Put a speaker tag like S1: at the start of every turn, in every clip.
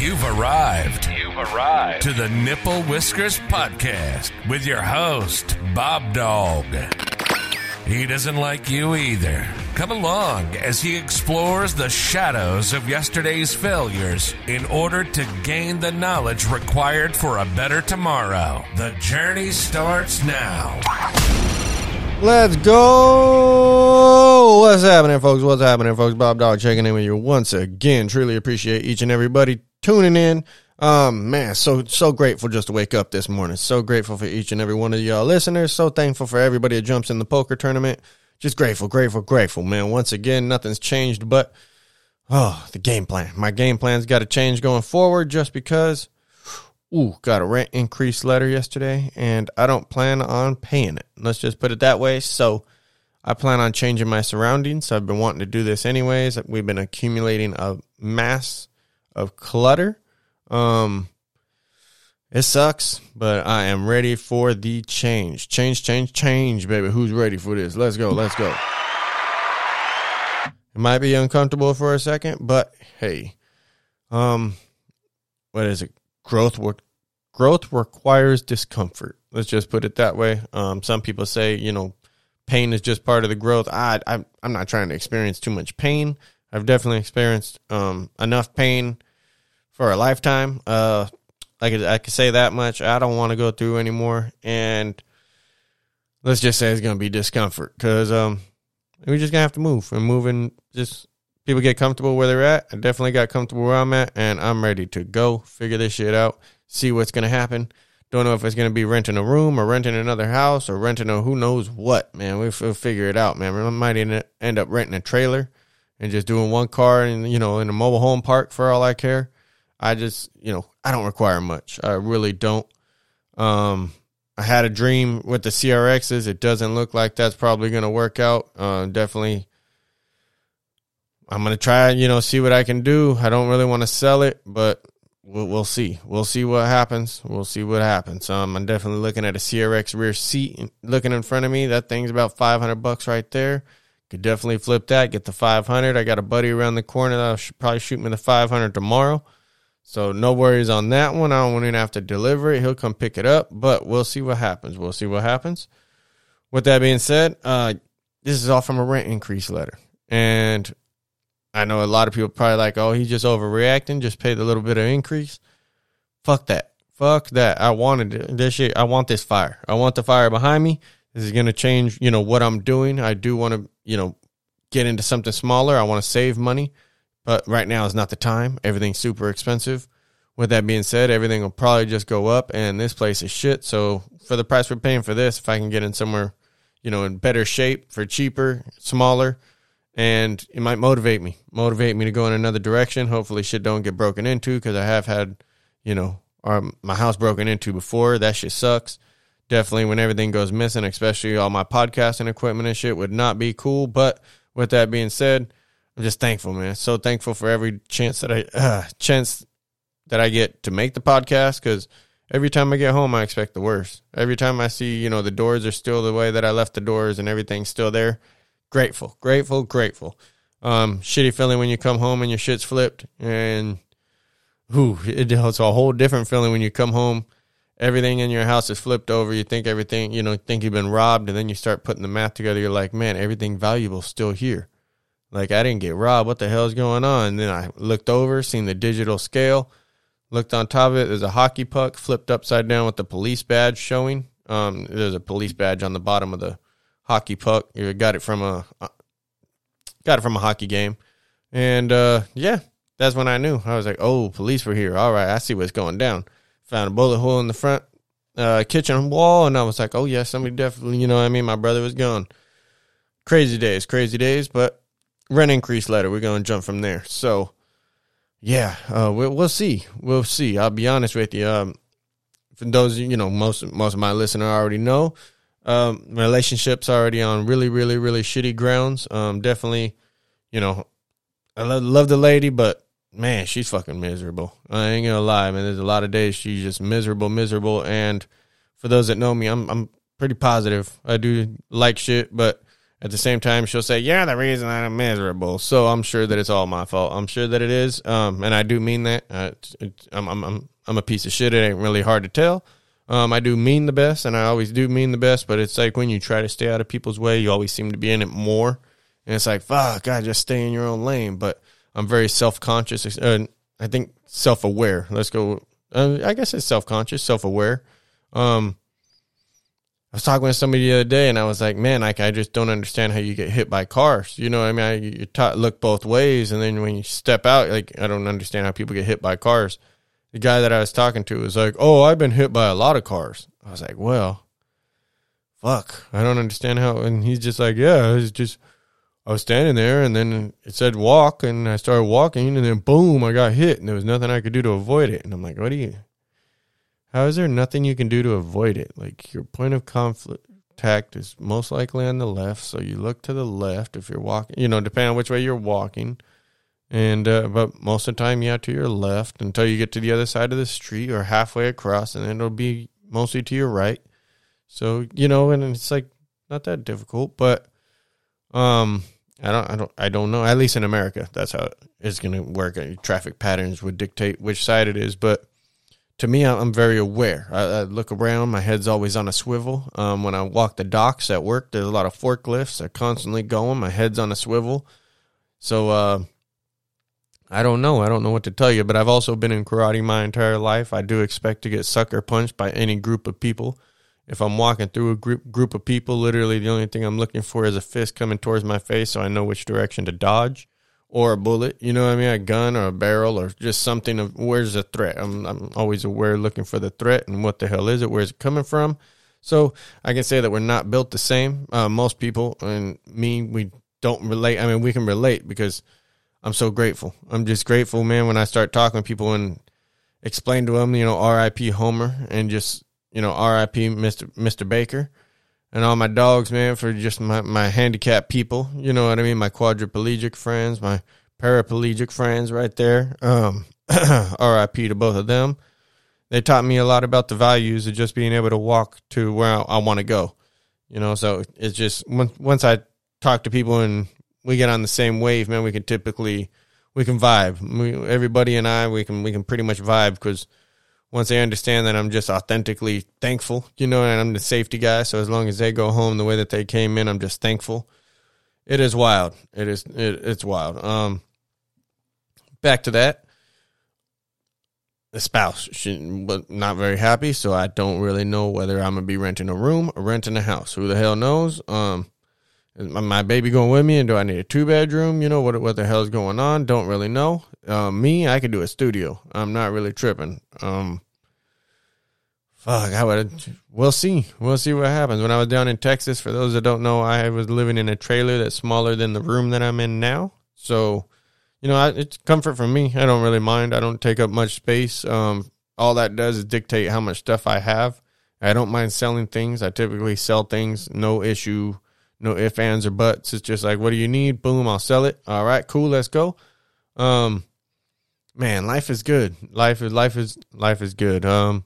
S1: You've arrived.
S2: You've arrived.
S1: To the Nipple Whiskers Podcast with your host, Bob Dog. He doesn't like you either. Come along as he explores the shadows of yesterday's failures in order to gain the knowledge required for a better tomorrow. The journey starts now.
S3: Let's go. What's happening, folks? What's happening, folks? Bob Dog checking in with you once again. Truly appreciate each and everybody tuning in. Um, man, so so grateful just to wake up this morning. So grateful for each and every one of y'all listeners. So thankful for everybody that jumps in the poker tournament. Just grateful, grateful, grateful, man. Once again, nothing's changed but oh, the game plan. My game plan's got to change going forward just because ooh, got a rent increase letter yesterday and I don't plan on paying it. Let's just put it that way. So I plan on changing my surroundings. I've been wanting to do this anyways. We've been accumulating a mass of clutter. Um it sucks, but I am ready for the change. Change, change, change, baby. Who's ready for this? Let's go. Let's go. It might be uncomfortable for a second, but hey, um, what is it? Growth work. Growth requires discomfort. Let's just put it that way. Um, some people say, you know, pain is just part of the growth. I, I I'm not trying to experience too much pain. I've definitely experienced um, enough pain for a lifetime. Uh, I could I could say that much. I don't want to go through anymore, and let's just say it's gonna be discomfort because um, we're just gonna have to move and moving. Just people get comfortable where they're at. I definitely got comfortable where I'm at, and I'm ready to go figure this shit out. See what's gonna happen. Don't know if it's gonna be renting a room or renting another house or renting a who knows what. Man, we'll, we'll figure it out, man. We might end up renting a trailer and just doing one car and you know in a mobile home park for all I care. I just you know I don't require much. I really don't. Um, I had a dream with the CRXs. It doesn't look like that's probably going to work out. Uh, definitely, I'm going to try, you know, see what I can do. I don't really want to sell it, but we'll, we'll see. We'll see what happens. We'll see what happens. Um, I'm definitely looking at a CRX rear seat, looking in front of me. That thing's about 500 bucks right there. Could definitely flip that, get the 500. I got a buddy around the corner that'll sh- probably shoot me the 500 tomorrow. So no worries on that one. I don't to have to deliver it. He'll come pick it up, but we'll see what happens. We'll see what happens. With that being said, uh, this is all from a rent increase letter. And I know a lot of people probably like, oh, he's just overreacting. Just paid a little bit of increase. Fuck that. Fuck that. I wanted this shit. I want this fire. I want the fire behind me. This is to change, you know, what I'm doing. I do want to, you know, get into something smaller. I want to save money. But right now is not the time. Everything's super expensive. With that being said, everything will probably just go up, and this place is shit. So for the price we're paying for this, if I can get in somewhere, you know, in better shape for cheaper, smaller, and it might motivate me, motivate me to go in another direction. Hopefully, shit don't get broken into because I have had, you know, our, my house broken into before. That shit sucks. Definitely, when everything goes missing, especially all my podcasting equipment and shit, would not be cool. But with that being said, I'm just thankful, man. So thankful for every chance that I uh, chance that I get to make the podcast because every time I get home, I expect the worst. Every time I see, you know, the doors are still the way that I left the doors and everything's still there. Grateful, grateful, grateful. Um, shitty feeling when you come home and your shit's flipped and who it's a whole different feeling when you come home. Everything in your house is flipped over. You think everything, you know, think you've been robbed, and then you start putting the math together. You're like, man, everything valuable still here. Like I didn't get robbed. What the hell's going on? And then I looked over, seen the digital scale, looked on top of it. There's a hockey puck flipped upside down with the police badge showing. Um, there's a police badge on the bottom of the hockey puck. You got it from a uh, got it from a hockey game, and uh, yeah, that's when I knew. I was like, oh, police were here. All right, I see what's going down. Found a bullet hole in the front uh, kitchen wall, and I was like, oh yeah, somebody definitely, you know, what I mean, my brother was gone. Crazy days, crazy days, but rent increase letter. We're going to jump from there. So, yeah, uh, we'll, we'll see. We'll see. I'll be honest with you. Um, for those, you know, most most of my listeners already know, um, relationships already on really, really, really shitty grounds. Um, definitely, you know, I love, love the lady, but man, she's fucking miserable. I ain't gonna lie, man. There's a lot of days she's just miserable, miserable. And for those that know me, I'm I'm pretty positive. I do like shit, but at the same time, she'll say, "Yeah, the reason I'm miserable." So I'm sure that it's all my fault. I'm sure that it is, um, and I do mean that. Uh, I'm, I'm, I'm, I'm a piece of shit. It ain't really hard to tell. Um, I do mean the best, and I always do mean the best. But it's like when you try to stay out of people's way, you always seem to be in it more. And it's like, fuck, God, just stay in your own lane. But I'm very self conscious. Uh, I think self aware. Let's go. Uh, I guess it's self conscious, self aware. Um, I was talking with somebody the other day, and I was like, "Man, like I just don't understand how you get hit by cars." You know, I mean, I, you taught, look both ways, and then when you step out, like I don't understand how people get hit by cars. The guy that I was talking to was like, "Oh, I've been hit by a lot of cars." I was like, "Well, fuck, I don't understand how." And he's just like, "Yeah, it's just." I was standing there and then it said walk and I started walking and then boom, I got hit and there was nothing I could do to avoid it. And I'm like, what do you, how is there nothing you can do to avoid it? Like your point of contact is most likely on the left, so you look to the left if you're walking. You know, depending on which way you're walking, and uh, but most of the time, yeah, to your left until you get to the other side of the street or halfway across, and then it'll be mostly to your right. So you know, and it's like not that difficult, but um, I don't, I don't, I don't know. At least in America, that's how it's going to work. Traffic patterns would dictate which side it is, but to me, I'm very aware. I, I, look around, my head's always on a swivel. Um, when I walk the docks at work, there's a lot of forklifts. They're constantly going. My head's on a swivel. So, uh, I don't know. I don't know what to tell you, but I've also been in karate my entire life. I do expect to get sucker punched by any group of people. If I'm walking through a group group of people, literally the only thing I'm looking for is a fist coming towards my face so I know which direction to dodge or a bullet, you know what I mean? A gun or a barrel or just something of where's the threat? I'm, I'm always aware looking for the threat and what the hell is it? Where's it coming from? So I can say that we're not built the same. Uh, most people and me, we don't relate. I mean, we can relate because I'm so grateful. I'm just grateful, man, when I start talking to people and explain to them, you know, RIP Homer and just, you know, RIP Mr. Mr. Baker and all my dogs, man, for just my, my handicapped people. You know what I mean? My quadriplegic friends, my paraplegic friends right there. Um, RIP to both of them. They taught me a lot about the values of just being able to walk to where I, I want to go. You know, so it's just once, once I talk to people and we get on the same wave, man, we can typically, we can vibe. We, everybody and I, we can, we can pretty much vibe because – once they understand that I'm just authentically thankful, you know, and I'm the safety guy. So as long as they go home the way that they came in, I'm just thankful. It is wild. It is. It, it's wild. Um, back to that. The spouse, she was not very happy, so I don't really know whether I'm gonna be renting a room or renting a house. Who the hell knows? Um, is my baby going with me, and do I need a two bedroom? You know what? What the hell is going on? Don't really know. Uh, me, I could do a studio. I'm not really tripping. Um, fuck, I would. We'll see. We'll see what happens. When I was down in Texas, for those that don't know, I was living in a trailer that's smaller than the room that I'm in now. So, you know, it's comfort for me. I don't really mind. I don't take up much space. Um, all that does is dictate how much stuff I have. I don't mind selling things. I typically sell things, no issue no ifs, ands, or buts. It's just like, what do you need? Boom, I'll sell it. All right, cool, let's go. Um, man, life is good. Life is life is life is good. Um,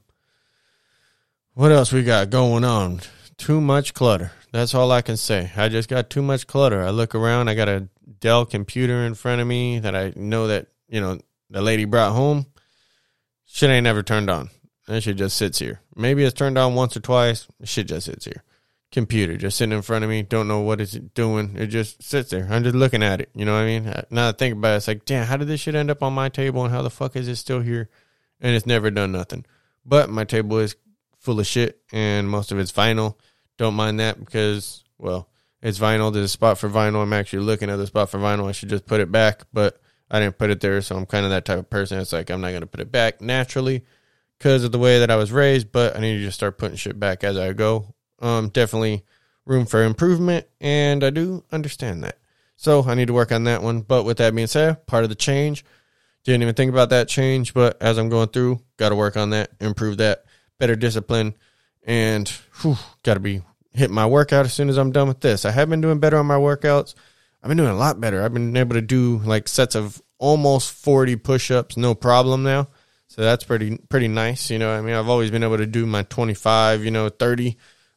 S3: what else we got going on? Too much clutter. That's all I can say. I just got too much clutter. I look around. I got a Dell computer in front of me that I know that you know the lady brought home. Shit ain't never turned on. That shit just sits here. Maybe it's turned on once or twice. Shit just sits here computer just sitting in front of me. Don't know what it's doing. It just sits there. I'm just looking at it. You know what I mean? Uh, now I think about it, it's like, damn, how did this shit end up on my table and how the fuck is it still here? And it's never done nothing. But my table is full of shit and most of it's vinyl. Don't mind that because, well, it's vinyl. There's a spot for vinyl. I'm actually looking at the spot for vinyl. I should just put it back, but I didn't put it there. So I'm kind of that type of person. It's like, I'm not going to put it back naturally because of the way that I was raised, but I need to just start putting shit back as I go um, definitely room for improvement, and I do understand that. So I need to work on that one. But with that being said, part of the change, didn't even think about that change, but as I'm going through, got to work on that, improve that, better discipline, and got to be hit my workout as soon as I'm done with this. I have been doing better on my workouts. I've been doing a lot better. I've been able to do like sets of almost 40 push-ups, no problem now. So that's pretty pretty nice. You know, I mean, I've always been able to do my 25, you know, 30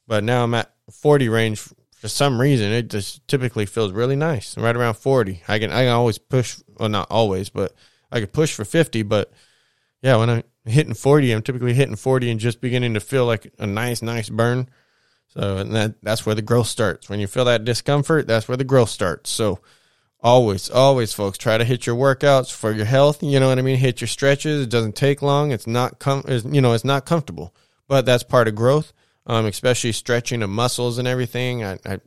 S3: but now I'm at 40 range for some reason. It just typically feels really nice. Right around 40 i can i can always push well not always but i could push for 50 but yeah when i'm hitting 40 i'm typically hitting 40 and just beginning to feel like a nice nice burn. So and that that's where the growth starts. When you feel that discomfort that's where the growth starts. So always always folks try to hit your workouts for your health. You know what i mean? Hit your stretches. It doesn't take long. It's not com- you know it's not comfortable but that's part of growth um, especially stretching of muscles and everything. I, I,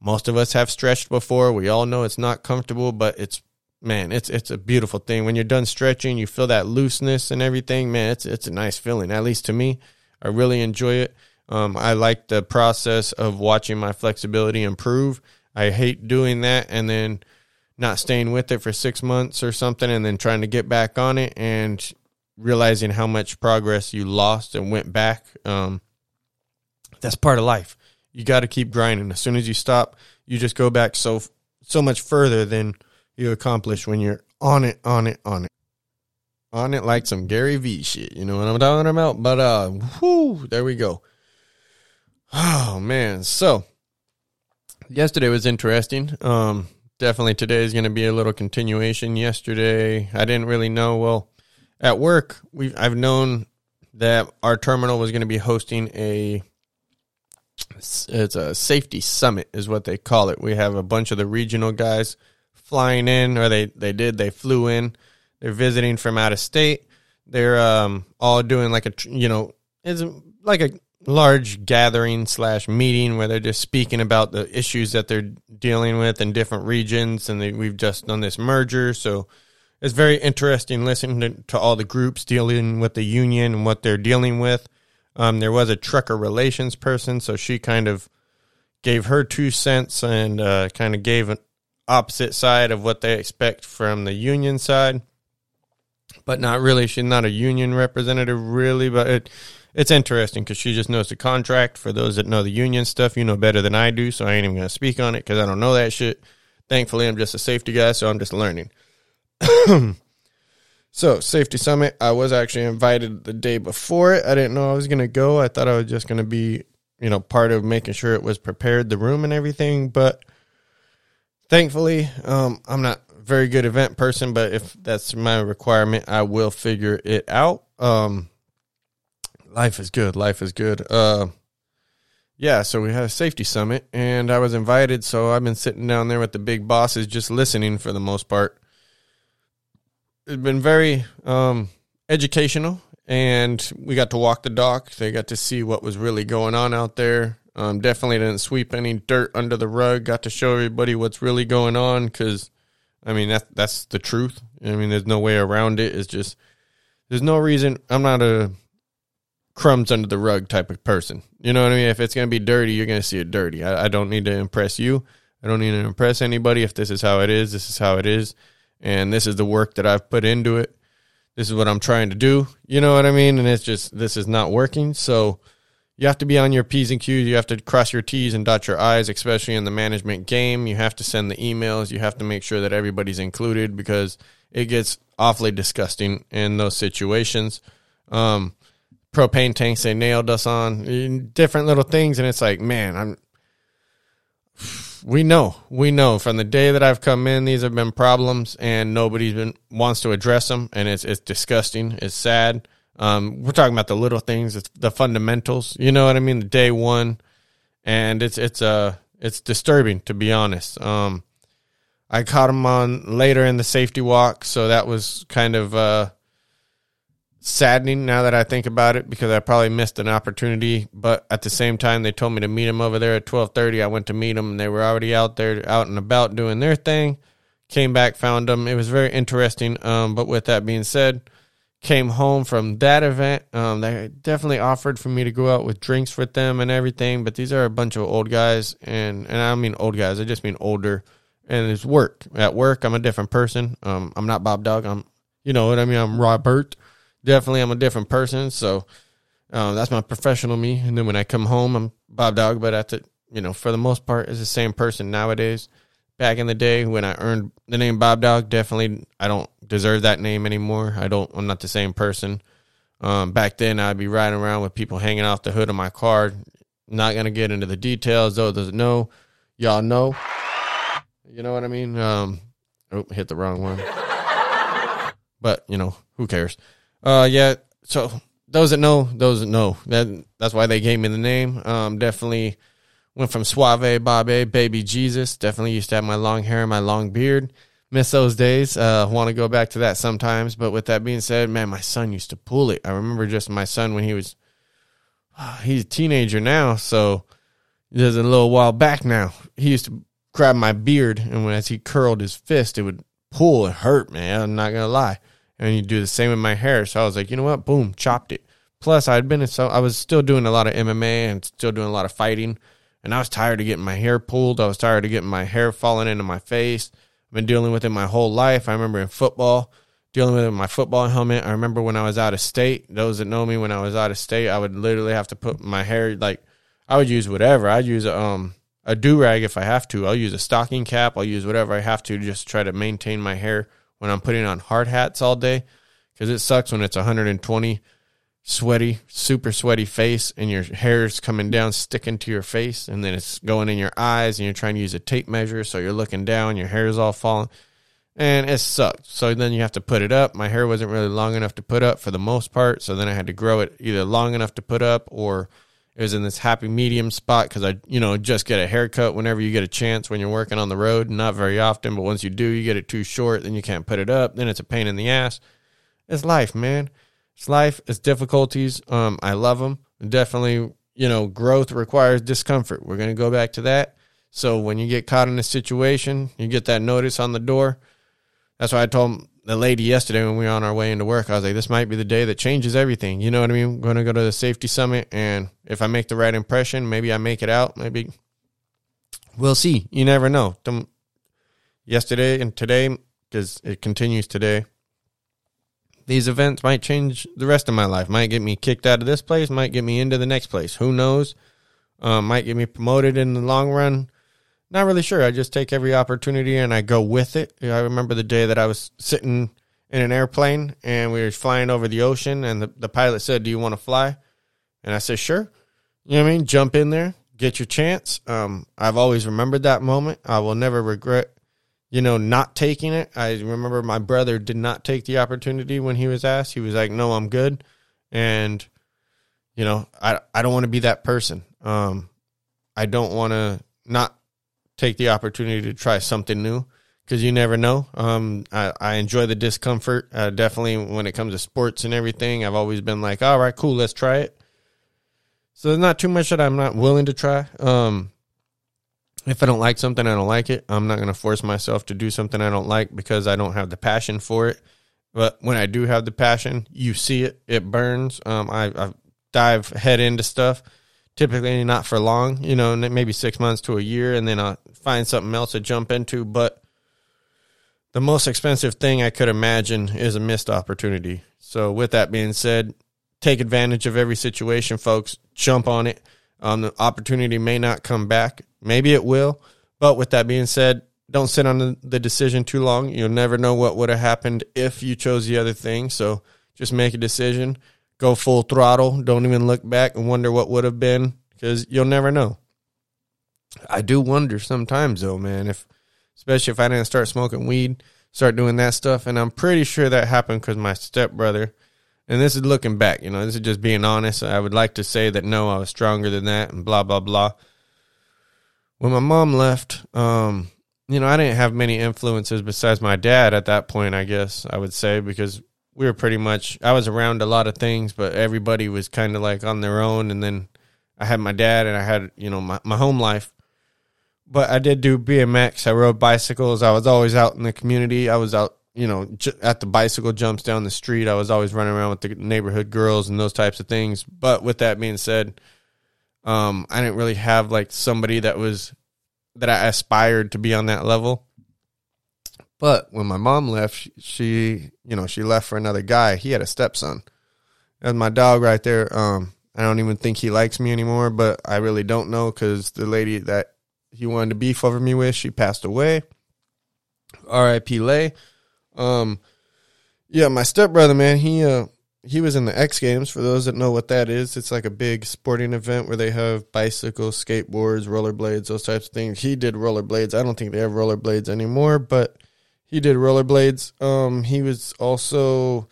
S3: most of us have stretched before. We all know it's not comfortable, but it's man, it's it's a beautiful thing. When you're done stretching, you feel that looseness and everything. Man, it's it's a nice feeling. At least to me, I really enjoy it. Um, I like the process of watching my flexibility improve. I hate doing that and then not staying with it for six months or something, and then trying to get back on it and realizing how much progress you lost and went back. Um, that's part of life. You got to keep grinding. As soon as you stop, you just go back so so much further than you accomplish when you're on it, on it, on it, on it like some Gary V shit. You know what I'm talking about? But uh, whoo, there we go. Oh man, so yesterday was interesting. Um, definitely today is going to be a little continuation. Yesterday, I didn't really know. Well, at work, we I've known that our terminal was going to be hosting a it's a safety summit is what they call it. We have a bunch of the regional guys flying in, or they they did they flew in. They're visiting from out of state. They're um all doing like a you know it's like a large gathering slash meeting where they're just speaking about the issues that they're dealing with in different regions, and they, we've just done this merger, so it's very interesting listening to, to all the groups dealing with the union and what they're dealing with um, there was a trucker relations person, so she kind of gave her two cents and uh, kind of gave an opposite side of what they expect from the union side, but not really. She's not a union representative, really, but it, it's interesting because she just knows the contract. For those that know the union stuff, you know better than I do, so I ain't even going to speak on it because I don't know that shit. Thankfully, I'm just a safety guy, so I'm just learning. So, Safety Summit, I was actually invited the day before it. I didn't know I was going to go. I thought I was just going to be, you know, part of making sure it was prepared, the room and everything. But thankfully, um, I'm not very good event person, but if that's my requirement, I will figure it out. Um, life is good. Life is good. Uh, yeah, so we had a safety summit and I was invited. So I've been sitting down there with the big bosses, just listening for the most part it's been very um, educational, and we got to walk the dock. They got to see what was really going on out there. Um, definitely didn't sweep any dirt under the rug. Got to show everybody what's really going on because, I mean, that's that's the truth. I mean, there's no way around it. It's just there's no reason. I'm not a crumbs under the rug type of person. You know what I mean? If it's gonna be dirty, you're gonna see it dirty. I, I don't need to impress you. I don't need to impress anybody. If this is how it is, this is how it is and this is the work that I've put into it. This is what I'm trying to do. You know what I mean? And it's just this is not working. So you have to be on your P's and Q's. You have to cross your T's and dot your I's, especially in the management game. You have to send the emails. You have to make sure that everybody's included because it gets awfully disgusting in those situations. Um, propane tanks they nailed us on different little things, and it's like, man, I'm we know, we know from the day that I've come in, these have been problems, and nobody's been wants to address them, and it's it's disgusting. It's sad. Um, we're talking about the little things, it's the fundamentals. You know what I mean? The day one, and it's it's uh it's disturbing to be honest. Um, I caught him on later in the safety walk, so that was kind of uh saddening now that I think about it because I probably missed an opportunity. But at the same time, they told me to meet them over there at twelve thirty. I went to meet them, and they were already out there, out and about doing their thing. Came back, found them. It was very interesting. Um, but with that being said, came home from that event. Um, they definitely offered for me to go out with drinks with them and everything. But these are a bunch of old guys, and and I don't mean old guys. I just mean older. And it's work. At work, I'm a different person. Um, I'm not Bob Dog. I'm, you know what I mean. I'm Robert definitely I'm a different person. So um, that's my professional me. And then when I come home, I'm Bob Dog. But at the you know for the most part, it's the same person nowadays. Back in the day when I earned the name Bob Dog, definitely I don't deserve that name anymore. I don't. I'm not the same person. Um, back then, I'd be riding around with people hanging off the hood of my car, not gonna get into the details. Though doesn't know, y'all know. You know what I mean? Um, oh, hit the wrong one. but you know who cares? Uh, yeah. So those that know, those that know. That that's why they gave me the name. Um, definitely went from Suave Babe, Baby Jesus. Definitely used to have my long hair and my long beard. Miss those days. Uh, want to go back to that sometimes. But with that being said, man, my son used to pull it. I remember just my son when he was, he's a teenager now. So there's a little while back now. He used to grab my beard, and when as he curled his fist, it would pull. and hurt, man. I'm not gonna lie. And you do the same with my hair. So I was like, you know what? Boom, chopped it. Plus, I'd been so I was still doing a lot of MMA and still doing a lot of fighting, and I was tired of getting my hair pulled. I was tired of getting my hair falling into my face. I've been dealing with it my whole life. I remember in football, dealing with it my football helmet. I remember when I was out of state. Those that know me, when I was out of state, I would literally have to put my hair like I would use whatever. I'd use a um a do rag if I have to. I'll use a stocking cap. I'll use whatever I have to just try to maintain my hair when I'm putting on hard hats all day because it sucks when it's 120 sweaty, super sweaty face and your hair's coming down, sticking to your face, and then it's going in your eyes, and you're trying to use a tape measure, so you're looking down, your hair is all falling, and it sucked. So then you have to put it up. My hair wasn't really long enough to put up for the most part, so then I had to grow it either long enough to put up or it was in this happy medium spot because I, you know, just get a haircut whenever you get a chance when you're working on the road. Not very often, but once you do, you get it too short, then you can't put it up. Then it's a pain in the ass. It's life, man. It's life. It's difficulties. Um, I love them. Definitely, you know, growth requires discomfort. We're going to go back to that. So when you get caught in a situation, you get that notice on the door. That's why I told the lady yesterday when we were on our way into work, I was like, this might be the day that changes everything. You know what I mean? I'm going to go to the safety summit, and if I make the right impression, maybe I make it out. Maybe we'll see. You never know. Yesterday and today, because it continues today, these events might change the rest of my life. Might get me kicked out of this place, might get me into the next place. Who knows? Um, might get me promoted in the long run. Not really sure. I just take every opportunity and I go with it. I remember the day that I was sitting in an airplane and we were flying over the ocean and the, the pilot said, Do you want to fly? And I said, Sure. You know what I mean? Jump in there, get your chance. Um, I've always remembered that moment. I will never regret, you know, not taking it. I remember my brother did not take the opportunity when he was asked. He was like, No, I'm good. And, you know, I, I don't want to be that person. Um, I don't want to not take the opportunity to try something new because you never know. Um, I, I enjoy the discomfort. Uh, definitely when it comes to sports and everything, I've always been like, all right, cool, let's try it. So there's not too much that I'm not willing to try. Um, if I don't like something, I don't like it. I'm not going to force myself to do something I don't like because I don't have the passion for it. But when I do have the passion, you see it. It burns. Um, I, I dive head into stuff typically not for long, you know, maybe six months to a year, and then I'll find something else to jump into. But the most expensive thing I could imagine is a missed opportunity. So, with that being said, take advantage of every situation, folks. Jump on it. Um, the opportunity may not come back. Maybe it will. But with that being said, don't sit on the, the decision too long. You'll never know what would have happened if you chose the other thing. So, just make a decision go full throttle. Don't even look back and wonder what would have been because you'll never know. I do wonder sometimes though, man, if especially if I didn't start smoking weed, start doing that stuff, and I'm pretty sure that happened because my stepbrother. And this is looking back, you know, this is just being honest. I would like to say that no, I was stronger than that, and blah blah blah. When my mom left, um, you know, I didn't have many influences besides my dad at that point. I guess I would say because we were pretty much I was around a lot of things, but everybody was kind of like on their own. And then I had my dad, and I had you know my my home life. But I did do BMX. I rode bicycles. I was always out in the community. I was out, you know, j- at the bicycle jumps down the street. I was always running around with the neighborhood girls and those types of things. But with that being said, um, I didn't really have like somebody that was that I aspired to be on that level. But when my mom left, she, she, you know, she left for another guy. He had a stepson. And my dog right there. Um, I don't even think he likes me anymore, but I really don't know because the lady that he wanted to beef over me with, she passed away. R.I.P. Lay. Um, yeah, my stepbrother, man, he uh he was in the X Games. For those that know what that is, it's like a big sporting event where they have bicycles, skateboards, rollerblades, those types of things. He did rollerblades. I don't think they have rollerblades anymore, but he did rollerblades. Um, he was also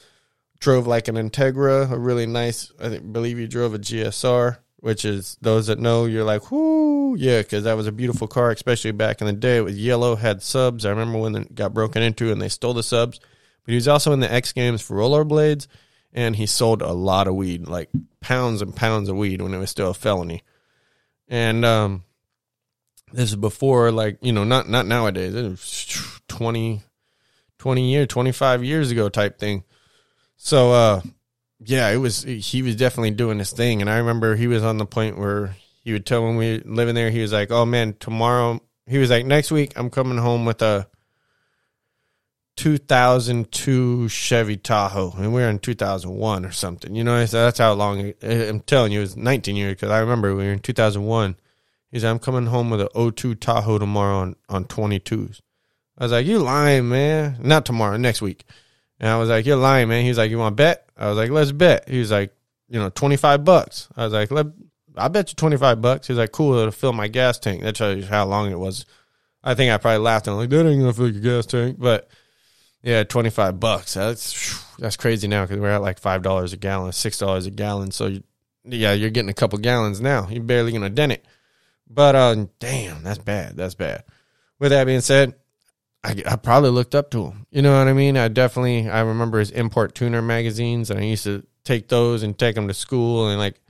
S3: drove like an Integra, a really nice. I think, believe he drove a GSR, which is those that know, you're like, whoo, yeah, because that was a beautiful car, especially back in the day. It was yellow, had subs. I remember when it got broken into and they stole the subs. But he was also in the X Games for rollerblades, and he sold a lot of weed, like pounds and pounds of weed when it was still a felony. And um, this is before, like you know, not not nowadays. It was 20, 20 years, twenty five years ago type thing. So uh, yeah, it was. He was definitely doing this thing, and I remember he was on the point where he would tell when we were living there, he was like, "Oh man, tomorrow." He was like, "Next week, I'm coming home with a." 2002 Chevy Tahoe, and we are in 2001 or something. You know, so that's how long. I'm telling you, it was 19 years because I remember we were in 2001. He said, "I'm coming home with a 02 Tahoe tomorrow on on 22s." I was like, "You lying, man? Not tomorrow, next week." And I was like, "You're lying, man." He's like, "You want to bet?" I was like, "Let's bet." He was like, "You know, 25 bucks." I was like, "Let." I bet you 25 bucks. He's like, "Cool, it'll fill my gas tank." That you how long it was. I think I probably laughed and I'm like, "That ain't gonna fill your gas tank," but yeah, twenty five bucks. That's that's crazy now because we're at like five dollars a gallon, six dollars a gallon. So you, yeah, you're getting a couple gallons now. You're barely gonna dent it. But uh, damn, that's bad. That's bad. With that being said, I, I probably looked up to him. You know what I mean? I definitely I remember his import tuner magazines, and I used to take those and take them to school and like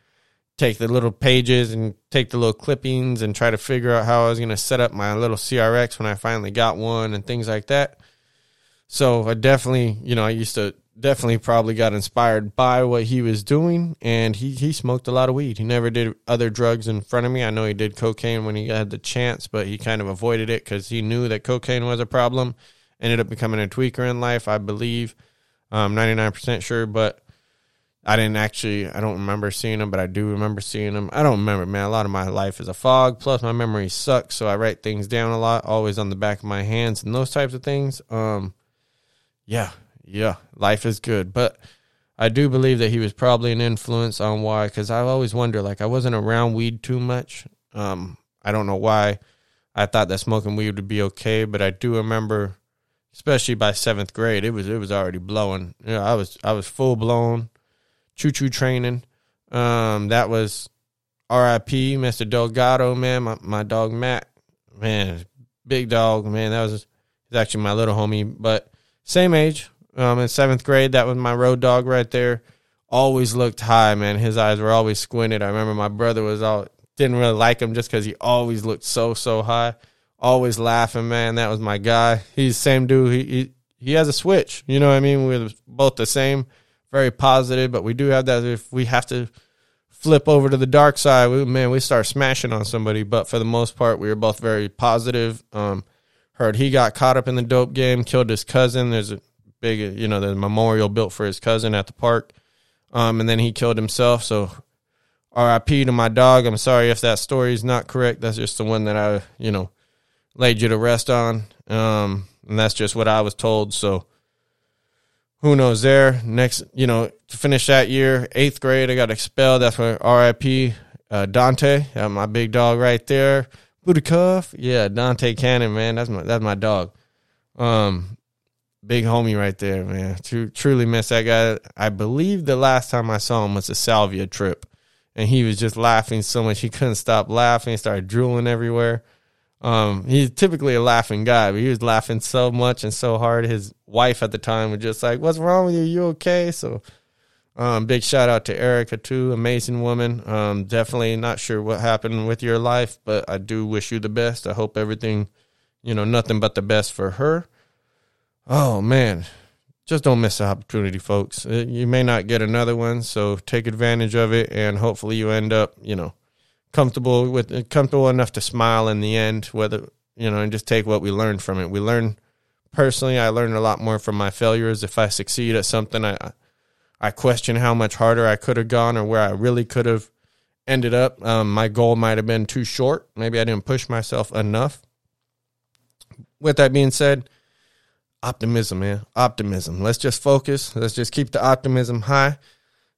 S3: take the little pages and take the little clippings and try to figure out how I was going to set up my little CRX when I finally got one and things like that. So I definitely, you know, I used to definitely probably got inspired by what he was doing and he, he smoked a lot of weed. He never did other drugs in front of me. I know he did cocaine when he had the chance, but he kind of avoided it because he knew that cocaine was a problem. Ended up becoming a tweaker in life, I believe. I'm 99% sure, but I didn't actually, I don't remember seeing him, but I do remember seeing him. I don't remember, man. A lot of my life is a fog. Plus, my memory sucks, so I write things down a lot, always on the back of my hands and those types of things. Um, yeah, yeah, life is good. But I do believe that he was probably an influence on why, because I always wonder, like, I wasn't around weed too much. Um, I don't know why I thought that smoking weed would be okay, but I do remember, especially by seventh grade, it was it was already blowing. You know, I was I was full blown choo choo training. Um, that was R.I.P. Mr. Delgado, man, my, my dog Matt, man, big dog, man. That was he's actually my little homie, but same age. Um, in seventh grade, that was my road dog right there. Always looked high, man. His eyes were always squinted. I remember my brother was all didn't really like him just because he always looked so so high. Always laughing, man. That was my guy. He's the same dude. He he, he has a switch. You know what I mean? We're both the same, very positive, but we do have that. If we have to flip over to the dark side, we, man, we start smashing on somebody. But for the most part, we were both very positive. Um, heard he got caught up in the dope game, killed his cousin. There's a big, you know, the memorial built for his cousin at the park. Um, and then he killed himself. So RIP to my dog. I'm sorry if that story is not correct. That's just the one that I, you know, laid you to rest on. Um, and that's just what I was told. So who knows there? Next, you know, to finish that year, eighth grade, I got expelled. That's where RIP uh, Dante, uh, my big dog right there. Booty cuff. Yeah, Dante Cannon, man. That's my that's my dog. Um big homie right there, man. True, truly miss that guy. I believe the last time I saw him was a salvia trip. And he was just laughing so much he couldn't stop laughing. He started drooling everywhere. Um, he's typically a laughing guy, but he was laughing so much and so hard. His wife at the time was just like, What's wrong with you? You okay? So um, big shout out to Erica too, amazing woman. Um, definitely not sure what happened with your life, but I do wish you the best. I hope everything, you know, nothing but the best for her. Oh man, just don't miss the opportunity, folks. Uh, you may not get another one, so take advantage of it, and hopefully you end up, you know, comfortable with comfortable enough to smile in the end. Whether you know, and just take what we learned from it. We learn personally. I learned a lot more from my failures. If I succeed at something, I I question how much harder I could have gone or where I really could have ended up. Um, my goal might have been too short. Maybe I didn't push myself enough. With that being said, optimism, man. Optimism. Let's just focus. Let's just keep the optimism high.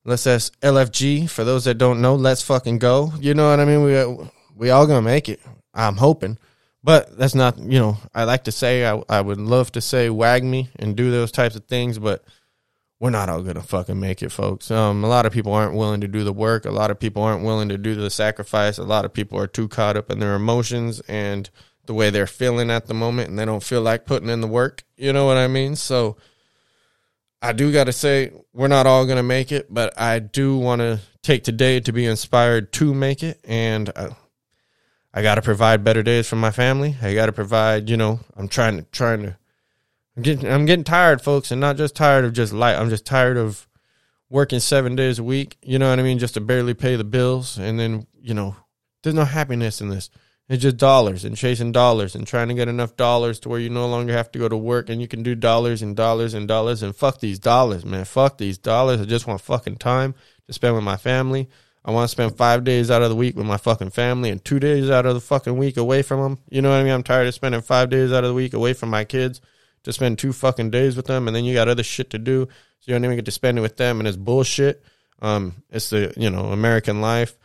S3: Let's that's LFG. For those that don't know, let's fucking go. You know what I mean? We we all gonna make it. I'm hoping. But that's not, you know, I like to say, I, I would love to say WAGMI and do those types of things, but we're not all gonna fucking make it, folks. Um, a lot of people aren't willing to do the work. A lot of people aren't willing to do the sacrifice. A lot of people are too caught up in their emotions and the way they're feeling at the moment, and they don't feel like putting in the work. You know what I mean? So I do got to say we're not all gonna make it, but I do want to take today to be inspired to make it, and. Uh, I, I got to provide better days for my family. I got to provide, you know, I'm trying to trying to I'm getting I'm getting tired, folks, and not just tired of just light. I'm just tired of working 7 days a week, you know what I mean, just to barely pay the bills and then, you know, there's no happiness in this. It's just dollars and chasing dollars and trying to get enough dollars to where you no longer have to go to work and you can do dollars and dollars and dollars and fuck these dollars, man. Fuck these dollars. I just want fucking time to spend with my family. I want to spend five days out of the week with my fucking family and two days out of the fucking week away from them. You know what I mean? I'm tired of spending five days out of the week away from my kids to spend two fucking days with them, and then you got other shit to do, so you don't even get to spend it with them, and it's bullshit. Um, it's the you know American life.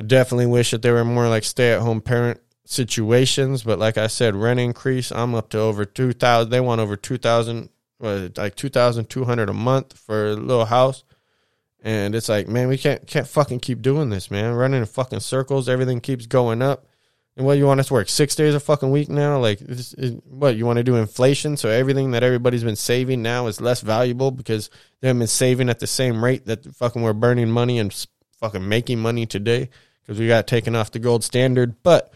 S3: I definitely wish that there were more like stay at home parent situations, but like I said, rent increase. I'm up to over two thousand. They want over two thousand, like two thousand two hundred a month for a little house. And it's like, man, we can't can't fucking keep doing this, man. Running in fucking circles, everything keeps going up. And what you want us to work six days a fucking week now? Like, what you want to do inflation? So everything that everybody's been saving now is less valuable because they haven't been saving at the same rate that fucking we're burning money and fucking making money today because we got taken off the gold standard. But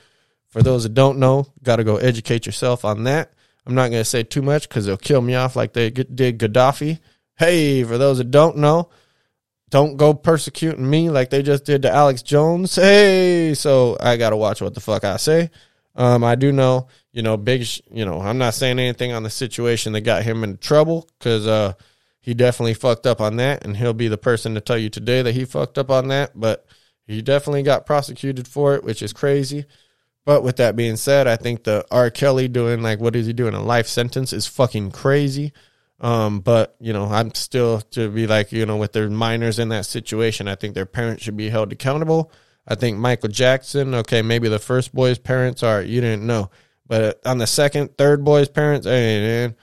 S3: for those that don't know, got to go educate yourself on that. I'm not going to say too much because they'll kill me off like they did Gaddafi. Hey, for those that don't know, don't go persecuting me like they just did to Alex Jones. Hey, so I got to watch what the fuck I say. Um, I do know, you know, big, you know, I'm not saying anything on the situation that got him in trouble because uh, he definitely fucked up on that, and he'll be the person to tell you today that he fucked up on that. But he definitely got prosecuted for it, which is crazy. But with that being said, I think the R. Kelly doing like what is he doing a life sentence is fucking crazy. Um, but you know, I'm still to be like, you know, with their minors in that situation, I think their parents should be held accountable. I think Michael Jackson, okay, maybe the first boy's parents are you didn't know, but on the second, third boy's parents, hey man,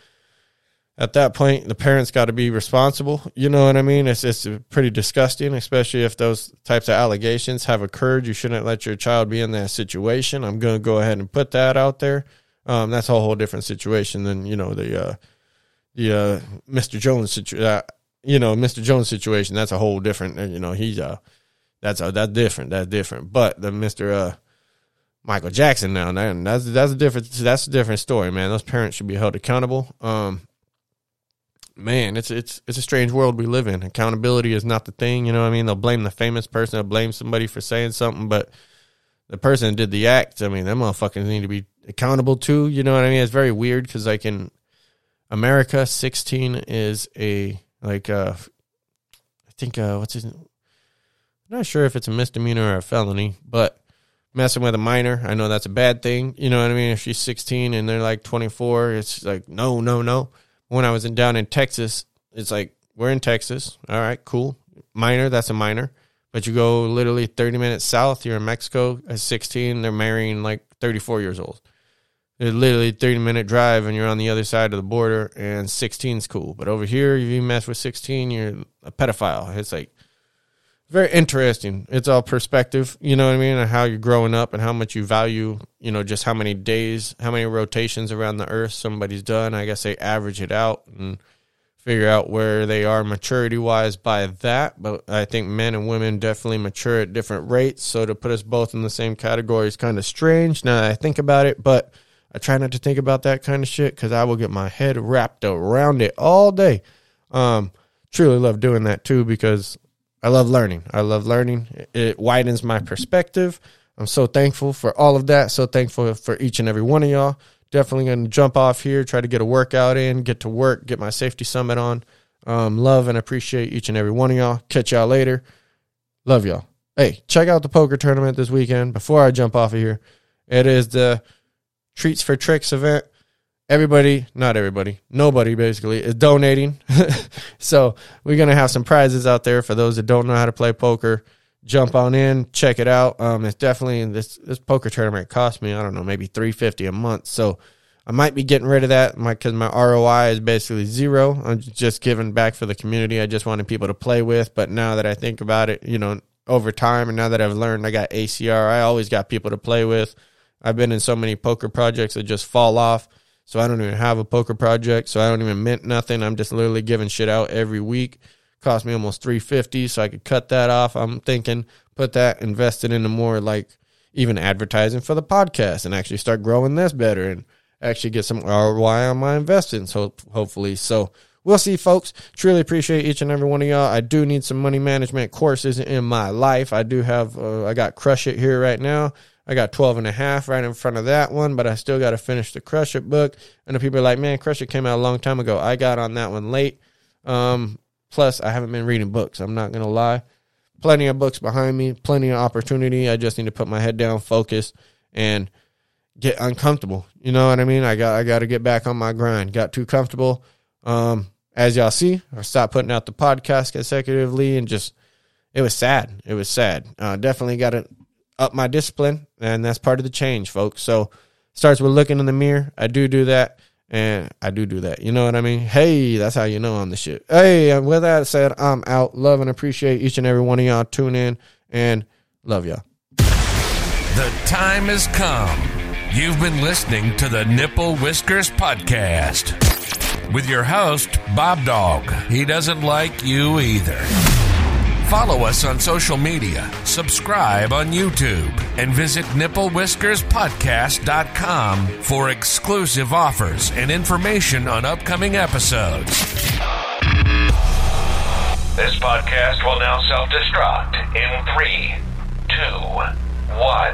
S3: at that point the parents got to be responsible. You know what I mean? It's it's pretty disgusting, especially if those types of allegations have occurred. You shouldn't let your child be in that situation. I'm gonna go ahead and put that out there. Um, that's a whole different situation than you know the uh, the uh, Mr. Jones situation. Uh, you know, Mr. Jones situation. That's a whole different. You know, he's uh, that's a that's different. That's different. But the Mr. Uh, Michael Jackson now, that's that's a different that's a different story, man. Those parents should be held accountable. Um, man, it's it's it's a strange world we live in. Accountability is not the thing. You know what I mean? They'll blame the famous person. They'll blame somebody for saying something, but the person that did the act, I mean, them motherfuckers need to be accountable too. You know what I mean? It's very weird because like in America, 16 is a like uh I think uh what's his I'm not sure if it's a misdemeanor or a felony, but messing with a minor, I know that's a bad thing. You know what I mean? If she's 16 and they're like 24, it's like no, no, no. When I was in, down in Texas, it's like we're in Texas. All right, cool. Minor, that's a minor. But you go literally 30 minutes south, you're in Mexico at 16, they're marrying like 34 years old. It's literally 30 minute drive and you're on the other side of the border and 16 is cool. But over here, if you mess with 16, you're a pedophile. It's like very interesting. It's all perspective, you know what I mean? And how you're growing up and how much you value, you know, just how many days, how many rotations around the earth somebody's done. I guess they average it out and figure out where they are maturity wise by that. But I think men and women definitely mature at different rates. So to put us both in the same category is kind of strange now that I think about it. But I try not to think about that kind of shit because I will get my head wrapped around it all day. Um, truly love doing that too because I love learning. I love learning. It widens my perspective. I'm so thankful for all of that. So thankful for each and every one of y'all. Definitely going to jump off here, try to get a workout in, get to work, get my safety summit on. Um, love and appreciate each and every one of y'all. Catch y'all later. Love y'all. Hey, check out the poker tournament this weekend before I jump off of here. It is the Treats for Tricks event. Everybody, not everybody, nobody basically is donating. so we're gonna have some prizes out there for those that don't know how to play poker. Jump on in, check it out. Um, it's definitely this this poker tournament cost me I don't know maybe three fifty a month. So I might be getting rid of that because my, my ROI is basically zero. I'm just giving back for the community. I just wanted people to play with. But now that I think about it, you know, over time, and now that I've learned I got ACR, I always got people to play with. I've been in so many poker projects that just fall off. So I don't even have a poker project. So I don't even mint nothing. I'm just literally giving shit out every week. Cost me almost 350 so I could cut that off. I'm thinking put that invested into more like even advertising for the podcast and actually start growing this better and actually get some ROI on my investments, hope, hopefully. So we'll see, folks. Truly appreciate each and every one of y'all. I do need some money management courses in my life. I do have, uh, I got Crush It here right now. I got 12 and a half right in front of that one, but I still got to finish the Crush It book. And the people are like, man, Crush It came out a long time ago. I got on that one late. Um, plus, I haven't been reading books. I'm not going to lie. Plenty of books behind me, plenty of opportunity. I just need to put my head down, focus, and get uncomfortable. You know what I mean? I got I got to get back on my grind. Got too comfortable. Um, as y'all see, I stopped putting out the podcast consecutively, and just it was sad. It was sad. Uh, definitely got to up my discipline, and that's part of the change, folks. So starts with looking in the mirror. I do do that, and I do do that. You know what I mean? Hey, that's how you know I'm the shit. Hey, with that said, I'm out. Love and appreciate each and every one of y'all tune in, and love y'all.
S1: The time has come. You've been listening to the Nipple Whiskers Podcast with your host, Bob Dog. He doesn't like you either. Follow us on social media, subscribe on YouTube, and visit nipplewhiskerspodcast.com for exclusive offers and information on upcoming episodes. This podcast will now self destruct in three, two, one.